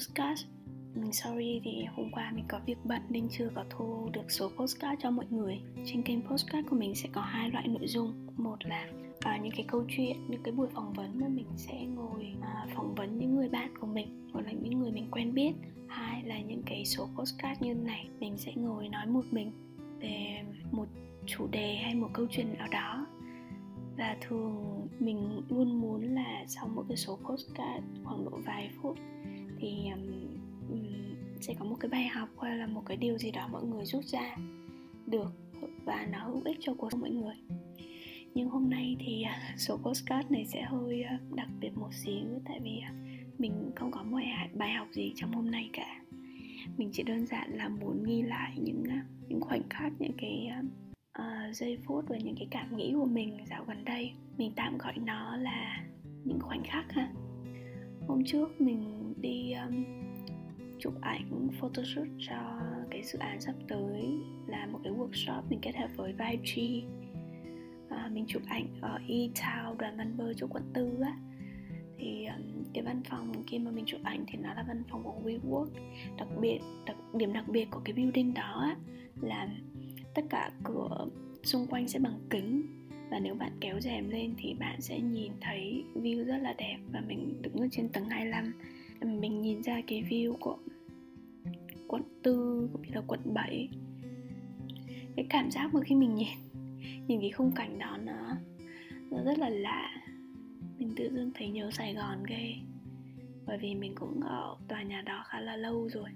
Postcard mình sorry thì hôm qua mình có việc bận nên chưa có thu được số postcard cho mọi người. Trên kênh postcard của mình sẽ có hai loại nội dung. Một là à, những cái câu chuyện những cái buổi phỏng vấn mà mình sẽ ngồi à, phỏng vấn những người bạn của mình hoặc là những người mình quen biết. Hai là những cái số postcard như này mình sẽ ngồi nói một mình về một chủ đề hay một câu chuyện nào đó. Và thường mình luôn muốn là sau mỗi cái số postcard khoảng độ vài phút thì um, sẽ có một cái bài học hay là một cái điều gì đó mọi người rút ra được và nó hữu ích cho cuộc sống mọi người. Nhưng hôm nay thì uh, số postcard này sẽ hơi uh, đặc biệt một xíu tại vì uh, mình không có một bài học gì trong hôm nay cả. Mình chỉ đơn giản là muốn ghi lại những những khoảnh khắc những cái uh, giây phút và những cái cảm nghĩ của mình dạo gần đây. Mình tạm gọi nó là những khoảnh khắc ha. Hôm trước mình đi um, chụp ảnh photoshoot cho cái dự án sắp tới là một cái workshop mình kết hợp với Vibe à, mình chụp ảnh ở E-Town đoàn Văn Bơ chỗ quận tư á. Thì um, cái văn phòng khi mà mình chụp ảnh thì nó là văn phòng của WeWork. Đặc biệt đặc điểm đặc biệt của cái building đó á, là tất cả cửa xung quanh sẽ bằng kính. Và nếu bạn kéo rèm lên thì bạn sẽ nhìn thấy view rất là đẹp và mình đứng ở trên tầng 25 mình nhìn ra cái view của quận tư cũng như là quận 7 cái cảm giác mà khi mình nhìn nhìn cái khung cảnh đó nó nó rất là lạ. Mình tự dưng thấy nhớ Sài Gòn ghê. Bởi vì mình cũng ở tòa nhà đó khá là lâu rồi.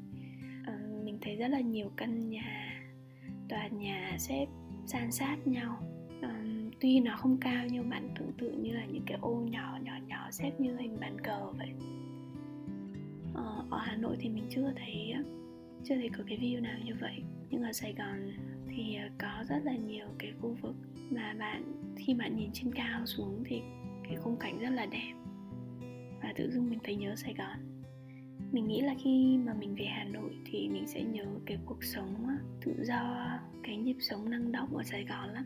À, mình thấy rất là nhiều căn nhà tòa nhà xếp san sát nhau. À, tuy nó không cao nhưng bạn tưởng tượng như là những cái ô nhỏ nhỏ nhỏ xếp như hình bàn cờ vậy. Ờ, ở Hà Nội thì mình chưa thấy chưa thấy có cái view nào như vậy. Nhưng ở Sài Gòn thì có rất là nhiều cái khu vực mà bạn, khi bạn nhìn trên cao xuống thì cái khung cảnh rất là đẹp. Và tự dưng mình thấy nhớ Sài Gòn. Mình nghĩ là khi mà mình về Hà Nội thì mình sẽ nhớ cái cuộc sống, tự do, cái nhịp sống năng động ở Sài Gòn lắm.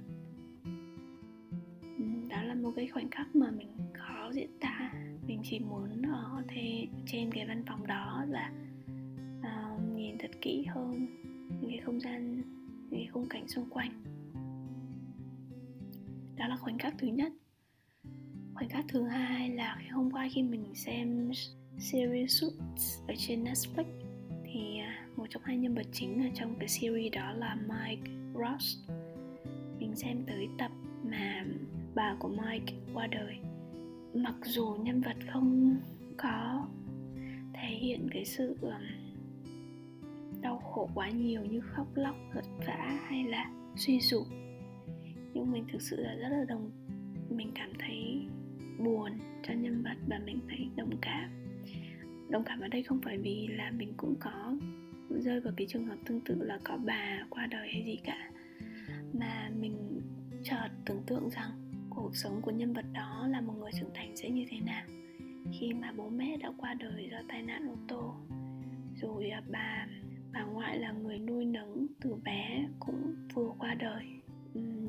Ừ, đó là một cái khoảnh khắc mà mình khó diễn tả mình chỉ muốn ở thế trên cái văn phòng đó là uh, ờ, nhìn thật kỹ hơn cái không gian cái khung cảnh xung quanh. Đó là khoảnh khắc thứ nhất. Khoảnh khắc thứ hai là cái hôm qua khi mình xem series Suits ở trên Netflix thì à, một trong hai nhân vật chính ở trong cái series đó là Mike Ross. Mình xem tới tập mà bà của Mike qua đời mặc dù nhân vật không có thể hiện cái sự đau khổ quá nhiều như khóc, lóc vật vã hay là suy sụp, nhưng mình thực sự là rất là đồng, mình cảm thấy buồn cho nhân vật và mình thấy đồng cảm. Đồng cảm ở đây không phải vì là mình cũng có rơi vào cái trường hợp tương tự là có bà qua đời hay gì cả, mà mình chợt tưởng tượng rằng cuộc sống của nhân vật đó là một người trưởng thành sẽ như thế nào khi mà bố mẹ đã qua đời do tai nạn ô tô. Rồi à, bà bà ngoại là người nuôi nấng từ bé cũng vừa qua đời.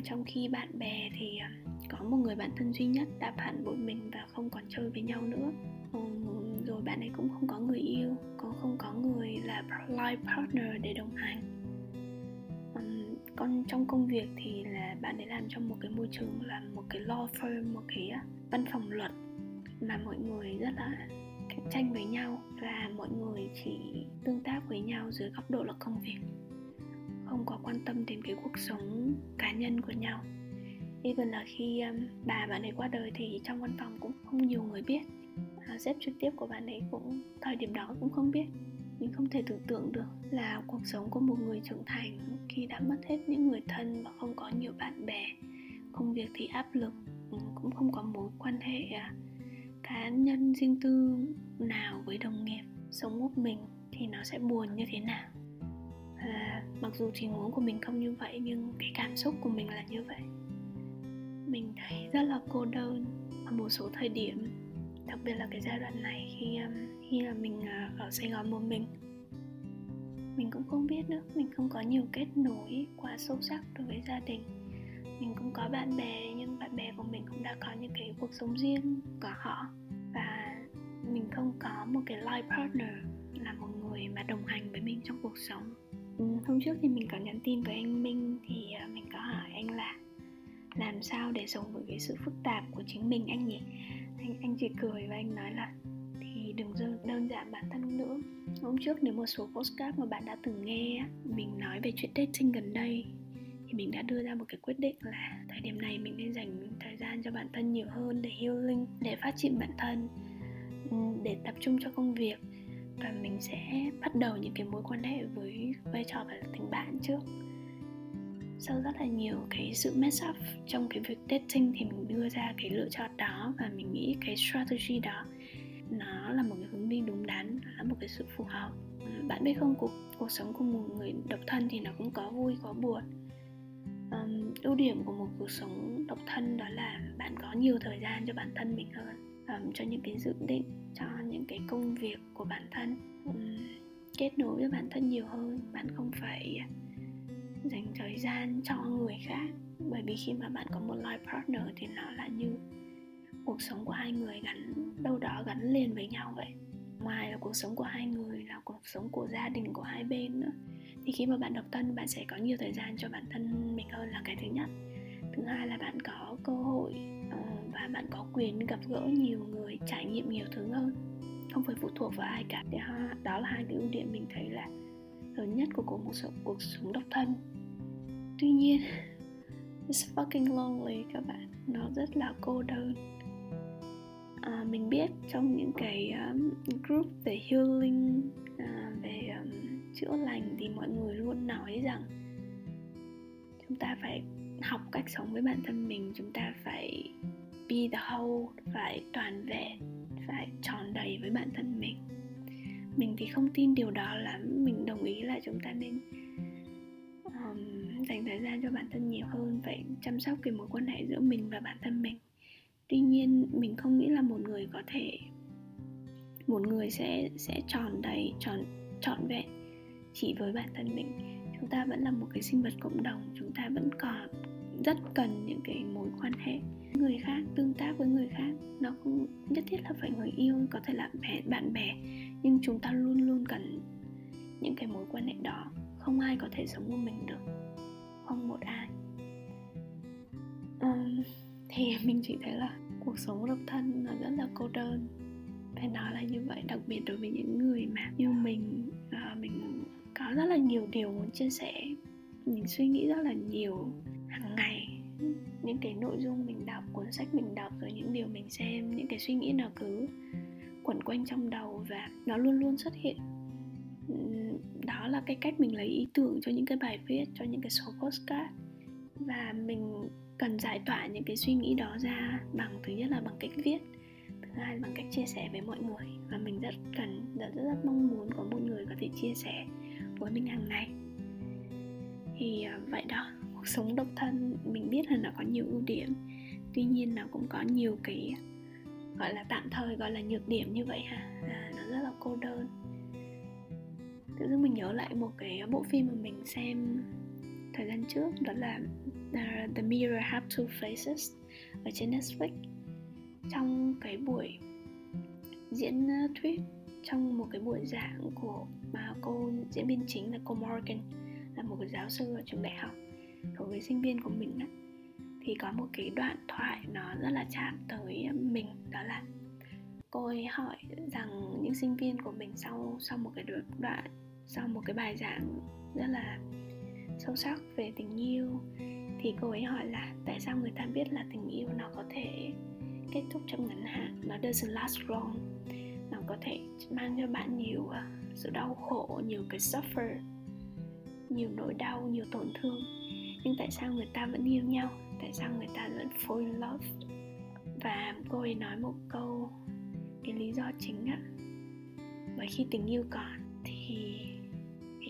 Trong khi bạn bè thì à, có một người bạn thân duy nhất đã phản bội mình và không còn chơi với nhau nữa. Rồi bạn ấy cũng không có người yêu, cũng không có người là life partner để đồng hành con còn trong công việc thì là bạn ấy làm trong một cái môi trường là một cái law firm một cái văn phòng luật mà mọi người rất là cạnh tranh với nhau và mọi người chỉ tương tác với nhau dưới góc độ là công việc không có quan tâm đến cái cuộc sống cá nhân của nhau. Even là khi um, bà bạn ấy qua đời thì trong văn phòng cũng không nhiều người biết à, sếp trực tiếp của bạn ấy cũng thời điểm đó cũng không biết mình không thể tưởng tượng được là cuộc sống của một người trưởng thành khi đã mất hết những người thân và không có nhiều bạn bè. Công việc thì áp lực ừ, cũng không có mối quan hệ à, cá nhân riêng tư nào với đồng nghiệp sống một mình thì nó sẽ buồn như thế nào. À, mặc dù tình huống của mình không như vậy nhưng cái cảm xúc của mình là như vậy. Mình thấy rất là cô đơn ở một số thời điểm đặc biệt là cái giai đoạn này khi um, khi là mình à, ở Sài Gòn một mình. Mình cũng không biết nữa, mình không có nhiều kết nối quá sâu sắc đối với gia đình. Mình cũng có bạn bè, nhưng bạn bè của mình cũng đã có những cái cuộc sống riêng của họ. Và mình không có một cái life partner, là một người mà đồng hành với mình trong cuộc sống. Ừ, hôm trước thì mình có nhắn tin với anh minh thì à, mình có hỏi anh là làm sao để sống với cái sự phức tạp của chính mình anh nhỉ? Anh anh chỉ cười và anh nói là thì đừng đơn giản bản thân nữa. Hôm trước nếu một số postcard mà bạn đã từng nghe mình nói về chuyện dating gần đây, thì mình đã đưa ra một cái quyết định là thời điểm này mình nên dành thời gian cho bản thân nhiều hơn để healing, để phát triển bản thân ừ, để tập trung cho công việc. Và mình sẽ bắt đầu những cái mối quan hệ với vai trò là tình bạn trước. Sau rất là nhiều cái sự mess up trong cái việc dating thì mình đưa ra cái lựa chọn đó và mình nghĩ cái strategy đó nó là một cái hướng đi đúng đắn là một cái sự phù hợp. Bạn biết không cuộc cuộc sống của một người độc thân thì nó cũng có vui có buồn. Um, ưu điểm của một cuộc sống độc thân đó là bạn có nhiều thời gian cho bản thân mình hơn um, cho những cái dự định cho những cái công việc của bản thân. Um, kết nối với bản thân nhiều hơn bạn không phải dành thời gian cho người khác. Bởi vì khi mà bạn có một life partner thì nó là như cuộc sống của hai người gắn, đâu đó gắn liền với nhau vậy. Ngoài là cuộc sống của hai người là cuộc sống của gia đình của hai bên nữa. Thì khi mà bạn độc thân, bạn sẽ có nhiều thời gian cho bản thân mình hơn là cái thứ nhất. Thứ hai là bạn có cơ hội ờ, và bạn có quyền gặp gỡ nhiều người, trải nghiệm nhiều thứ hơn. Không phải phụ thuộc vào ai cả. Thì đó là hai cái ưu điểm mình thấy là lớn nhất của cuộc sống cuộc sống độc thân. Tuy nhiên it's fucking lonely các bạn. Nó rất là cô đơn. À, mình biết trong những cái um, group về healing uh, về um, chữa lành thì mọi người luôn nói rằng chúng ta phải học cách sống với bản thân mình chúng ta phải be the whole phải toàn vẹn phải tròn đầy với bản thân mình. Mình thì không tin điều đó lắm. Mình đồng ý là chúng ta nên dành thời gian cho bản thân nhiều hơn phải chăm sóc cái mối quan hệ giữa mình và bản thân mình. Tuy nhiên mình không nghĩ là một người có thể một người sẽ sẽ tròn đầy tròn trọn vẹn chỉ với bản thân mình. Chúng ta vẫn là một cái sinh vật cộng đồng chúng ta vẫn còn rất cần những cái mối quan hệ người khác tương tác với người khác. Nó không nhất thiết là phải người yêu có thể là bè, bạn bè nhưng chúng ta luôn luôn cần những cái mối quan hệ đó. Không ai có thể sống một mình được không một ai. Um, thì mình chỉ thấy là cuộc sống độc thân nó rất là cô đơn. Phải nói là như vậy đặc biệt đối với những người mà như mình uh, mình có rất là nhiều điều muốn chia sẻ. Mình suy nghĩ rất là nhiều hàng ngày. Những cái nội dung mình đọc cuốn sách mình đọc rồi những điều mình xem những cái suy nghĩ nào cứ quẩn quanh trong đầu và nó luôn luôn xuất hiện đó là cái cách mình lấy ý tưởng cho những cái bài viết cho những cái số postcard. Và mình cần giải tỏa những cái suy nghĩ đó ra bằng thứ nhất là bằng cách viết thứ hai là bằng cách chia sẻ với mọi người. Và mình rất cần rất rất, rất mong muốn có một người có thể chia sẻ với mình hàng ngày. Thì à, vậy đó cuộc sống độc thân mình biết là nó có nhiều ưu điểm tuy nhiên nó cũng có nhiều cái gọi là tạm thời gọi là nhược điểm như vậy ha. À, nó rất là cô đơn tự dưng mình nhớ lại một cái bộ phim mà mình xem thời gian trước đó là uh, The Mirror Have Two Faces ở trên Netflix. Trong cái buổi diễn à, thuyết trong một cái buổi giảng của mà cô diễn viên chính là cô Morgan là một cái giáo sư ở trường đại học đối với sinh viên của mình á thì có một cái đoạn thoại nó rất là chạm tới mình đó là cô ấy hỏi rằng những sinh viên của mình sau sau một cái đoạn sau một cái bài giảng rất là sâu sắc về tình yêu, thì cô ấy hỏi là tại sao người ta biết là tình yêu nó có thể kết thúc trong ngắn hạn? Nó doesn't last long. Nó có thể mang cho bạn nhiều à, sự đau khổ, nhiều cái suffer, nhiều nỗi đau, nhiều tổn thương. Nhưng tại sao người ta vẫn yêu nhau? Tại sao người ta vẫn fall in love? Và cô ấy nói một câu, cái lý do chính á. Bởi khi tình yêu còn thì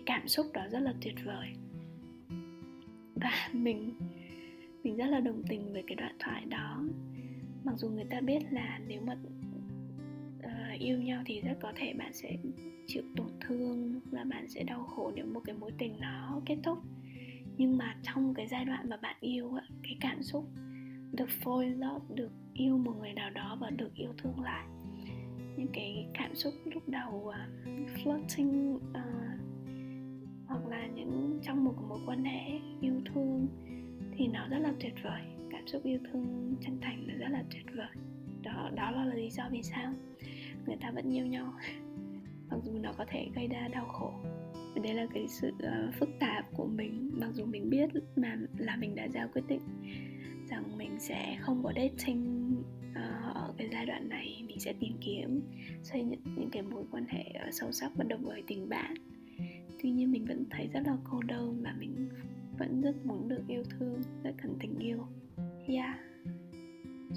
cái cảm xúc đó rất là tuyệt vời. Và mình mình rất là đồng tình với cái đoạn thoại đó. Mặc dù người ta biết là nếu mà uh, yêu nhau thì rất có thể bạn sẽ chịu tổn thương và bạn sẽ đau khổ nếu một cái mối tình nó kết thúc. Nhưng mà trong cái giai đoạn mà bạn yêu cái cảm xúc được phôi in love được yêu một người nào đó và được yêu thương lại những cái cảm xúc lúc đầu uh, flirting uh, những trong một mối quan hệ yêu thương thì nó rất là tuyệt vời. Cảm xúc yêu thương chân thành là rất là tuyệt vời. Đó đó là lý do vì sao người ta vẫn yêu nhau. Mặc dù nó có thể gây ra đau khổ đây là cái sự uh, phức tạp của mình. Mặc dù mình biết mà là mình đã ra quyết định rằng mình sẽ không có dating uh, ở cái giai đoạn này mình sẽ tìm kiếm xây dựng những cái mối quan hệ ờ, sâu sắc bắt đầu với tình bạn tuy nhiên mình vẫn thấy rất là cô đơn và mình vẫn rất muốn được yêu thương rất cần tình yêu. Yeah.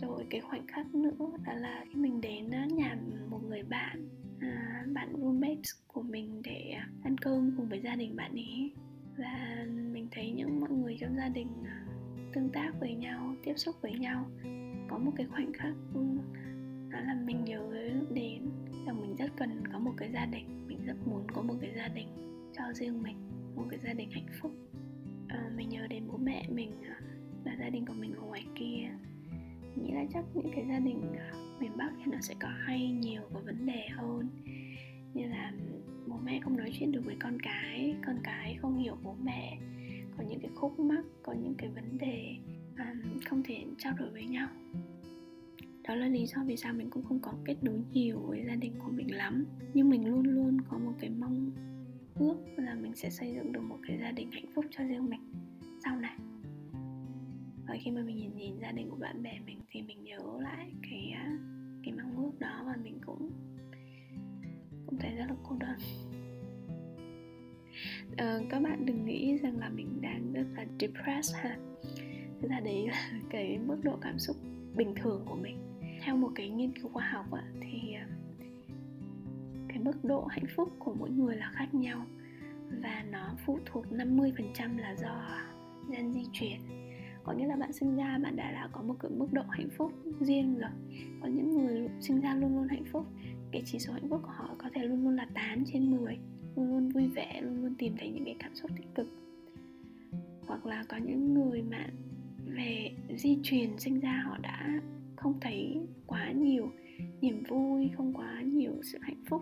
Rồi cái khoảnh khắc nữa đó là khi mình đến nhà một người bạn à, bạn roommate của mình để ăn cơm cùng với gia đình bạn ấy. Và mình thấy những mọi người trong gia đình à, tương tác với nhau tiếp xúc với nhau. Có một cái khoảnh khắc ừ, đó là mình nhớ đến là mình rất cần có một cái gia đình mình rất muốn có một cái gia đình cho riêng mình một cái gia đình hạnh phúc. À, mình nhớ đến bố mẹ mình ờ, và gia đình của mình ở ngoài kia. Nghĩ là chắc những cái gia đình ờ, miền bắc thì nó sẽ có hay nhiều có vấn đề hơn. Như là bố mẹ không nói chuyện được với con cái con cái không hiểu bố mẹ có những cái khúc mắc có những cái vấn đề um, không thể trao đổi với nhau. Đó là lý do vì sao mình cũng không có kết nối nhiều với gia đình của mình lắm. Nhưng mình luôn luôn có một cái mong ước là mình sẽ xây dựng được một cái gia đình hạnh phúc cho riêng mình. Sau này. Và khi mà mình nhìn nhìn gia đình của bạn bè mình thì mình nhớ lại cái à, cái mong ước đó và mình cũng cũng thấy rất là cô đơn. Ờ, các bạn đừng nghĩ rằng là mình đang rất là depressed ha. Thực ra đấy là cái mức độ cảm xúc bình thường của mình. Theo một cái nghiên cứu khoa học ạ, thì à, mức độ hạnh phúc của mỗi người là khác nhau và nó phụ thuộc 50% là do gen di truyền có nghĩa là bạn sinh ra, bạn đã đã có một cái mức độ hạnh phúc riêng rồi. Có những người sinh ra luôn luôn hạnh phúc, cái chỉ số hạnh phúc của họ có thể luôn luôn là 8 trên 10 luôn luôn vui vẻ, luôn luôn tìm thấy những cái cảm xúc tích cực. Hoặc là có những người mà về di truyền sinh ra, họ đã không thấy quá nhiều niềm vui, không quá nhiều sự hạnh phúc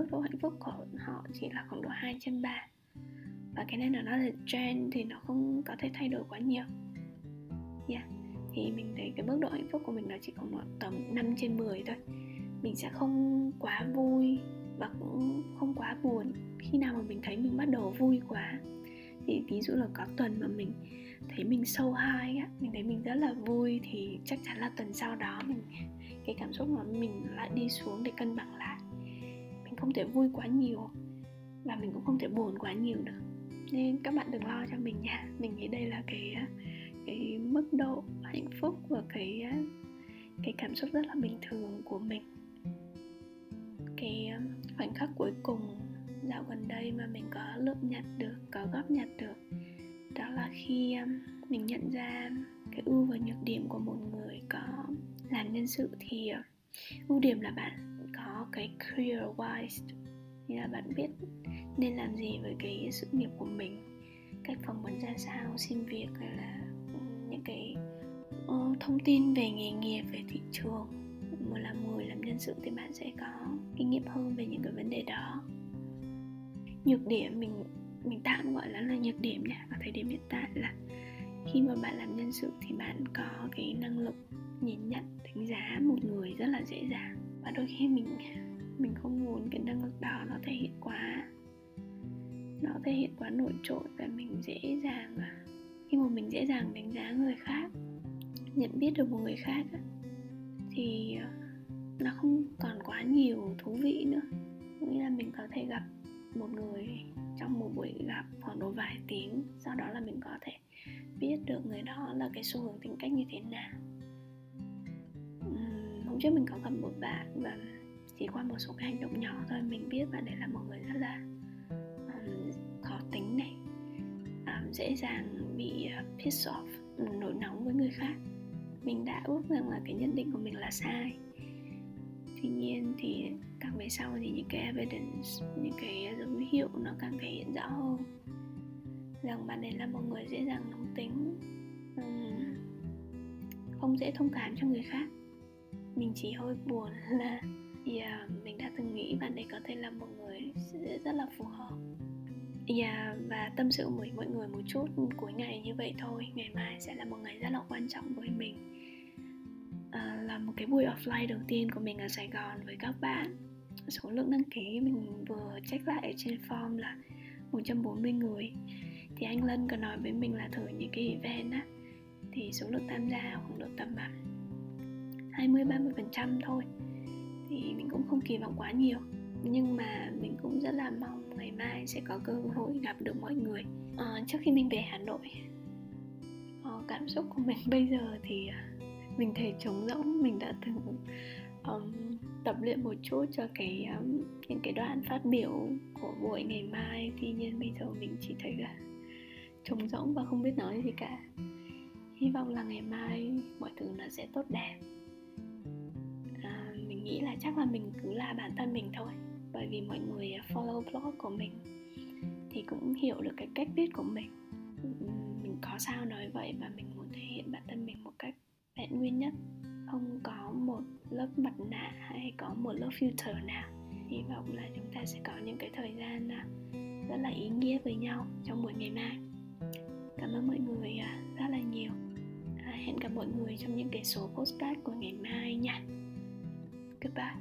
mức độ hạnh phúc của họ chỉ là khoảng độ 2 trên 3 và cái này là nó là trend thì nó không có thể thay đổi quá nhiều. Yeah. thì mình thấy cái mức độ hạnh phúc của mình nó chỉ còn tầm 5 trên 10 thôi. Mình sẽ không quá vui và cũng không quá buồn khi nào mà mình thấy mình bắt đầu vui quá. Thì ví dụ là có tuần mà mình thấy mình sâu hai á, mình thấy mình rất là vui thì chắc chắn là tuần sau đó mình, cái cảm xúc mà mình lại đi xuống để cân bằng lại không thể vui quá nhiều và mình cũng không thể buồn quá nhiều được. Nên các bạn đừng lo cho mình nha. Mình nghĩ đây là cái cái mức độ hạnh phúc và cái cái cảm xúc rất là bình thường của mình. Cái khoảnh khắc cuối cùng dạo gần đây mà mình có lượm nhặt được, có góp nhặt được, đó là khi mình nhận ra cái ưu và nhược điểm của một người có làm nhân sự thì ưu điểm là bạn cái career wise. Như là bạn biết nên làm gì với cái sự nghiệp của mình. Cách phỏng vấn ra sao xin việc hay là những cái uh, thông tin về nghề nghiệp về thị trường. Mà làm người làm nhân sự thì bạn sẽ có kinh nghiệm hơn về những cái vấn đề đó. Nhược điểm mình mình tạm gọi là là nhược điểm nha. Ở thời điểm hiện tại là khi mà bạn làm nhân sự thì bạn có cái năng lực nhìn nhận đánh giá một người rất là dễ dàng và đôi khi mình mình không muốn cái năng lực đó nó thể hiện quá nó thể hiện quá nổi trội và mình dễ dàng à. khi mà mình dễ dàng đánh giá người khác nhận biết được một người khác thì ờ, nó không còn quá nhiều thú vị nữa. Nghĩa là mình có thể gặp một người trong một buổi gặp khoảng độ vài tiếng sau đó là mình có thể biết được người đó là cái xu hướng tính cách như thế nào. Uhm, trước mình có gặp một bạn và chỉ qua một số cái hành động nhỏ thôi mình biết bạn đấy là một người rất là um, khó tính này um, dễ dàng bị uh, piss off nổi nóng với người khác. Mình đã ước rằng là cái nhận định của mình là sai. Tuy nhiên thì càng về sau thì những cái evidence những cái dấu hiệu nó càng thể hiện rõ hơn rằng bạn ấy là một người dễ dàng nóng tính um, không dễ thông cảm cho người khác mình chỉ hơi buồn là yeah, mình đã từng nghĩ bạn ấy có thể là một người rất là phù hợp. Yeah, và tâm sự với mọi người một chút cuối ngày như vậy thôi. Ngày mai sẽ là một ngày rất là quan trọng với mình. À, là một cái buổi offline đầu tiên của mình ở Sài Gòn với các bạn. Số lượng đăng ký mình vừa check lại ở trên form là 140 người. Thì anh Lân có nói với mình là thử những cái event á thì số lượng tham gia khoảng được tầm 30 phần trăm thôi. Thì mình cũng không kỳ vọng quá nhiều. Nhưng mà mình cũng rất là mong ngày mai sẽ có cơ hội gặp được mọi người. À, trước khi mình về Hà Nội à, cảm xúc của mình bây giờ thì ờ, mình thấy trống rỗng. Mình đã từng um, tập luyện một chút cho cái um, những cái đoạn phát biểu của buổi ngày mai. Tuy nhiên bây giờ mình chỉ thấy là trống rỗng và không biết nói gì cả. Hy vọng là ngày mai mọi thứ nó sẽ tốt đẹp nghĩ là chắc là mình cứ là bản thân mình thôi, bởi vì mọi người follow blog của mình thì cũng hiểu được cái cách viết của mình. Mình có sao nói vậy và mình muốn thể hiện bản thân mình một cách vẹn nguyên nhất. Không có một lớp mặt nạ hay có một lớp filter nào. Hy vọng là chúng ta sẽ có những cái thời gian à, rất là ý nghĩa với nhau trong buổi ngày mai. Cảm ơn mọi người à, rất là nhiều. À, hẹn gặp mọi người trong những cái số postcard của ngày mai nha. Goodbye